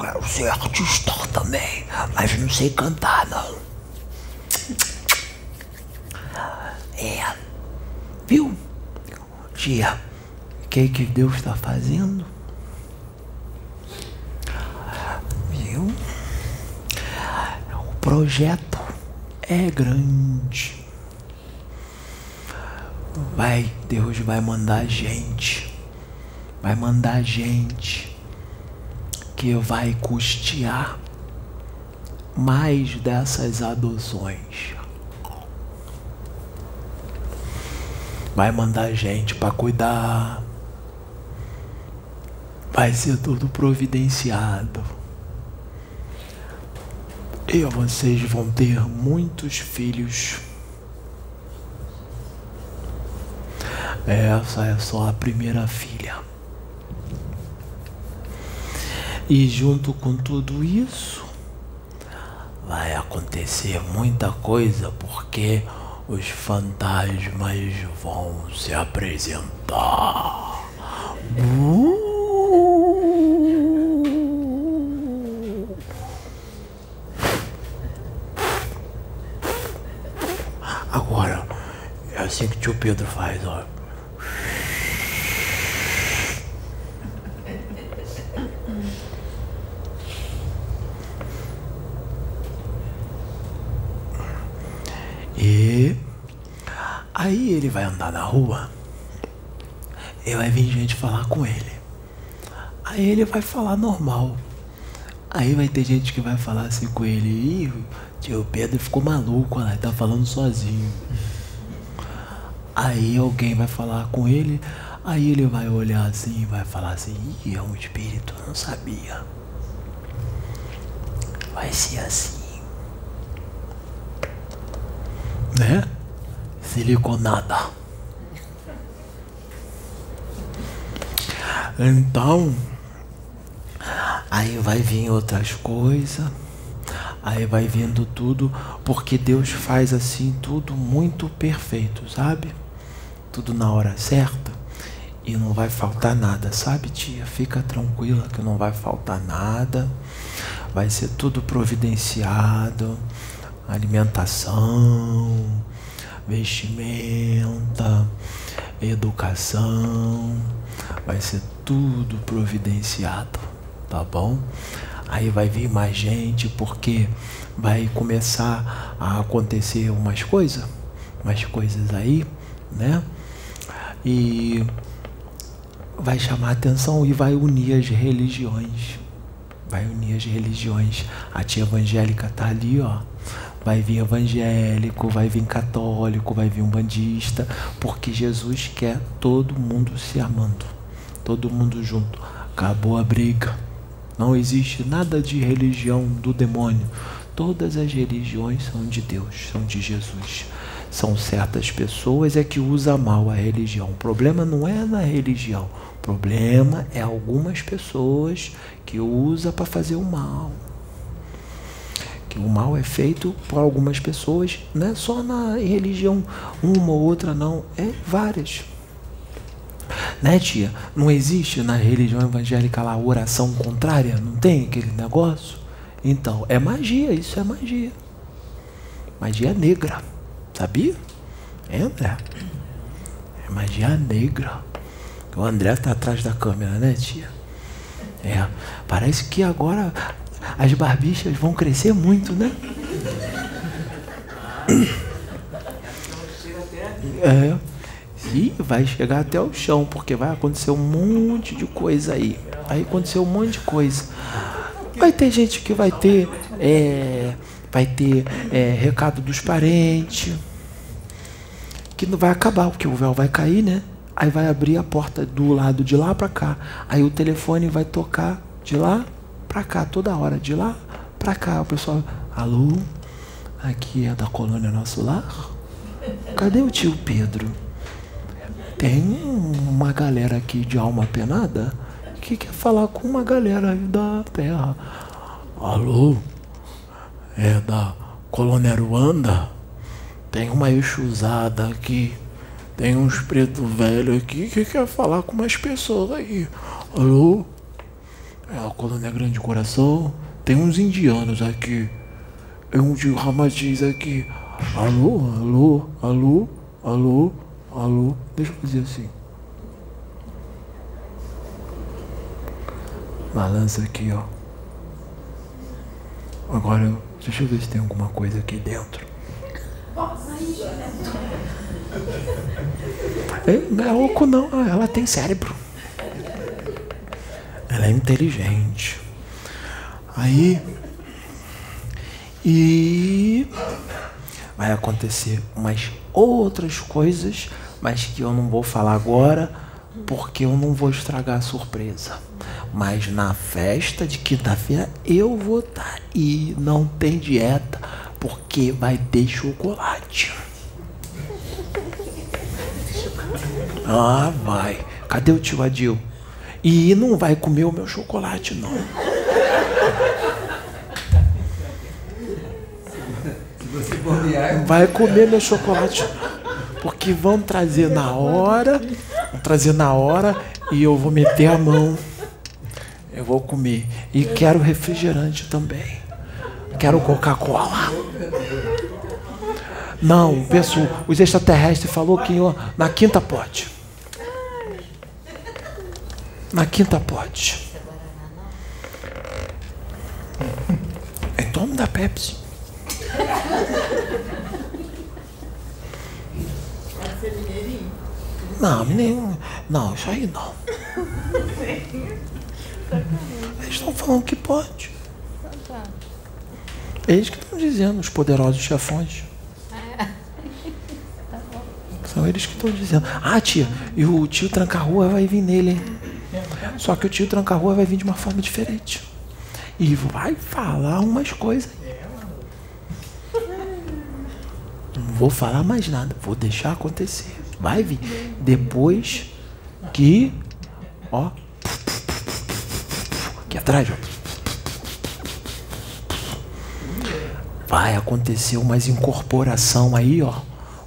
Quero ser artista também, mas não sei cantar não. É. Viu? Tia, o que, que Deus está fazendo? Viu? O projeto é grande. Vai, Deus vai mandar gente. Vai mandar gente que vai custear mais dessas adoções. Vai mandar gente para cuidar. Vai ser tudo providenciado. E vocês vão ter muitos filhos. Essa é só a primeira filha. E junto com tudo isso, vai acontecer muita coisa porque os fantasmas vão se apresentar. Agora, é assim que o tio Pedro faz, ó. Aí ele vai andar na rua e vai vir gente falar com ele. Aí ele vai falar normal. Aí vai ter gente que vai falar assim com ele, Ih, tio Pedro ficou maluco, ele tá falando sozinho. Aí alguém vai falar com ele, aí ele vai olhar assim e vai falar assim, Ih, é um espírito, não sabia. Vai ser assim. Né? Siliconada. Então, aí vai vir outras coisas, aí vai vindo tudo, porque Deus faz assim tudo muito perfeito, sabe? Tudo na hora certa e não vai faltar nada, sabe, tia? Fica tranquila que não vai faltar nada, vai ser tudo providenciado alimentação, vestimenta, educação, vai ser tudo providenciado, tá bom? Aí vai vir mais gente porque vai começar a acontecer umas coisas, umas coisas aí, né? E vai chamar atenção e vai unir as religiões. Vai unir as religiões. A tia evangélica tá ali, ó vai vir evangélico, vai vir católico, vai vir um bandista, porque Jesus quer todo mundo se amando, todo mundo junto. Acabou a briga. Não existe nada de religião do demônio. Todas as religiões são de Deus, são de Jesus. São certas pessoas é que usa mal a religião. O problema não é na religião. O problema é algumas pessoas que usa para fazer o mal que o mal é feito por algumas pessoas, não é só na religião, uma ou outra, não, é várias. Né, tia? Não existe na religião evangélica lá oração contrária? Não tem aquele negócio? Então, é magia, isso é magia. Magia negra, sabia? É, André? É magia negra. O André está atrás da câmera, né, tia? É, parece que agora as barbichas vão crescer muito, né? É. E vai chegar até o chão, porque vai acontecer um monte de coisa aí. Vai acontecer um monte de coisa. Vai ter gente que vai ter. É, vai ter é, recado dos parentes. Que não vai acabar, porque o véu vai cair, né? Aí vai abrir a porta do lado de lá para cá. Aí o telefone vai tocar de lá pra cá toda hora, de lá pra cá. O pessoal, alô, aqui é da colônia Nosso Lar? Cadê o tio Pedro? Tem uma galera aqui de alma penada que quer falar com uma galera da terra. Alô? É da colônia Ruanda? Tem uma exusada aqui Tem uns preto velho aqui que quer falar com mais pessoas aí. Alô? É a colônia Grande Coração. Tem uns indianos aqui. Tem um de Ramatiz aqui. Alô, alô, alô, alô, alô. Deixa eu fazer assim. Balança aqui, ó. Agora, deixa eu ver se tem alguma coisa aqui dentro. É, não é oco não, ah, ela tem cérebro. É inteligente. Aí. E. Vai acontecer umas outras coisas, mas que eu não vou falar agora, porque eu não vou estragar a surpresa. Mas na festa de quinta-feira eu vou estar tá aí. Não tem dieta, porque vai ter chocolate. Ah, vai. Cadê o tio Adil? E não vai comer o meu chocolate, não. Vai comer meu chocolate. Porque vão trazer na hora. Vão trazer na hora e eu vou meter a mão. Eu vou comer. E quero refrigerante também. Quero Coca-Cola. Não, pessoal, os extraterrestres falou que na quinta pode. Na quinta pode. Então me dá Pepsi. Não, nenhum. Não, isso aí não. Eles estão falando que pode. Eles que estão dizendo, os poderosos chefões. São eles que estão dizendo. Ah, tia, e o tio Tranca-Rua vai vir nele, hein? Só que o tio Tranca-Rua vai vir de uma forma diferente. E vai falar umas coisas. Não vou falar mais nada, vou deixar acontecer. Vai vir. Depois que. Ó. Aqui atrás, ó. vai acontecer uma incorporação aí, ó,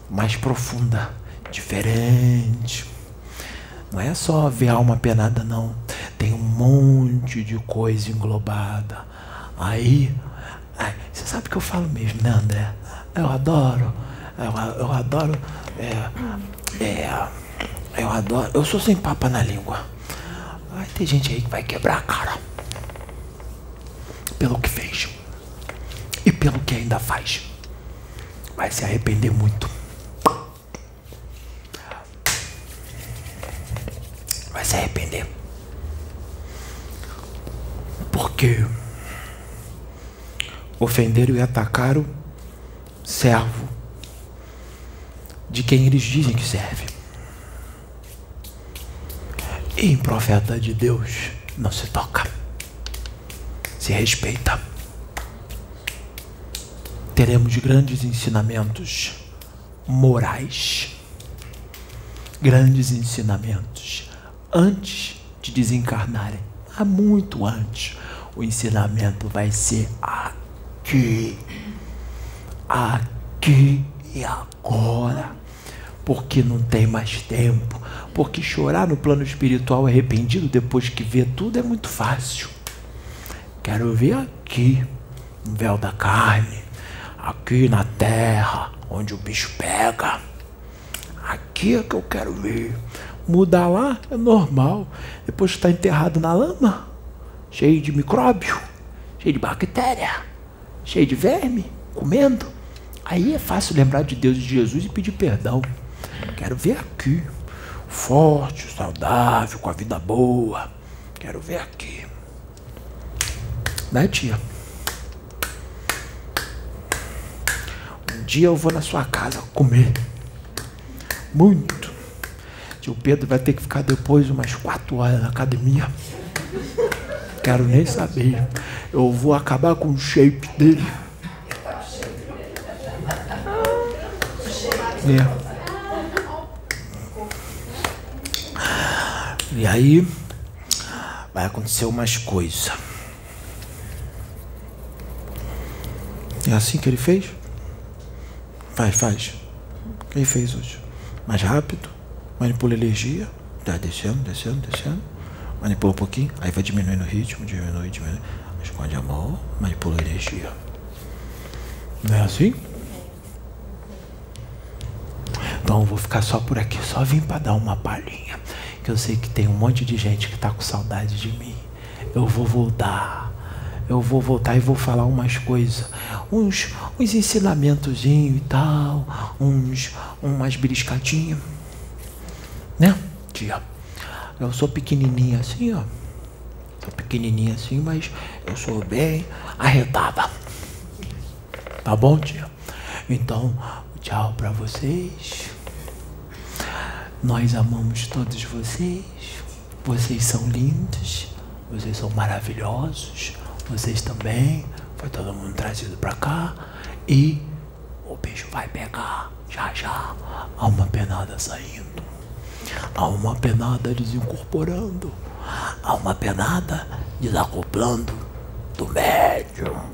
mais profunda, diferente. Não é só ver alma penada, não. Tem um monte de coisa englobada. Aí, ai, você sabe que eu falo mesmo, né, André? Eu adoro, eu, eu adoro, é, é, eu adoro, eu sou sem papa na língua. Vai ter gente aí que vai quebrar a cara pelo que fez e pelo que ainda faz. Vai se arrepender muito. Vai se arrepender. Porque ofenderam e atacaram servo de quem eles dizem que serve. E em profeta de Deus não se toca, se respeita teremos grandes ensinamentos morais, grandes ensinamentos antes de desencarnarem, há muito antes. O ensinamento vai ser aqui, aqui e agora, porque não tem mais tempo. Porque chorar no plano espiritual arrependido depois que vê tudo é muito fácil. Quero ver aqui, no véu da carne, aqui na terra, onde o bicho pega. Aqui é que eu quero ver. Mudar lá é normal. Depois está enterrado na lama, cheio de micróbio, cheio de bactéria, cheio de verme, comendo. Aí é fácil lembrar de Deus e de Jesus e pedir perdão. Quero ver aqui, forte, saudável, com a vida boa. Quero ver aqui. Né, tia? dia eu vou na sua casa comer. Muito. Tio Pedro vai ter que ficar depois umas quatro horas na academia. Quero nem saber. Eu vou acabar com o shape dele. É. E aí vai acontecer umas coisas. É assim que ele fez? Faz, faz. Quem fez hoje? Mais rápido. Manipula energia. Tá descendo, descendo, descendo. Manipula um pouquinho. Aí vai diminuindo o ritmo, diminui, diminui. Esconde a mão, manipula a energia. Não é assim? Então vou ficar só por aqui. Só vim para dar uma palhinha. Que eu sei que tem um monte de gente que tá com saudade de mim. Eu vou voltar. Eu vou voltar e vou falar umas coisas. Uns, uns e tal. Uns, umas briscadinhas. Né, tia? Eu sou pequenininha assim, ó. Sou pequenininha assim, mas eu sou bem arretada. Tá bom, tia? Então, tchau para vocês. Nós amamos todos vocês. Vocês são lindos. Vocês são maravilhosos. Vocês também. Foi todo mundo trazido para cá. E o bicho vai pegar já já. Há uma penada saindo. Uma penada desincorporando. Uma penada desacoplando do médico.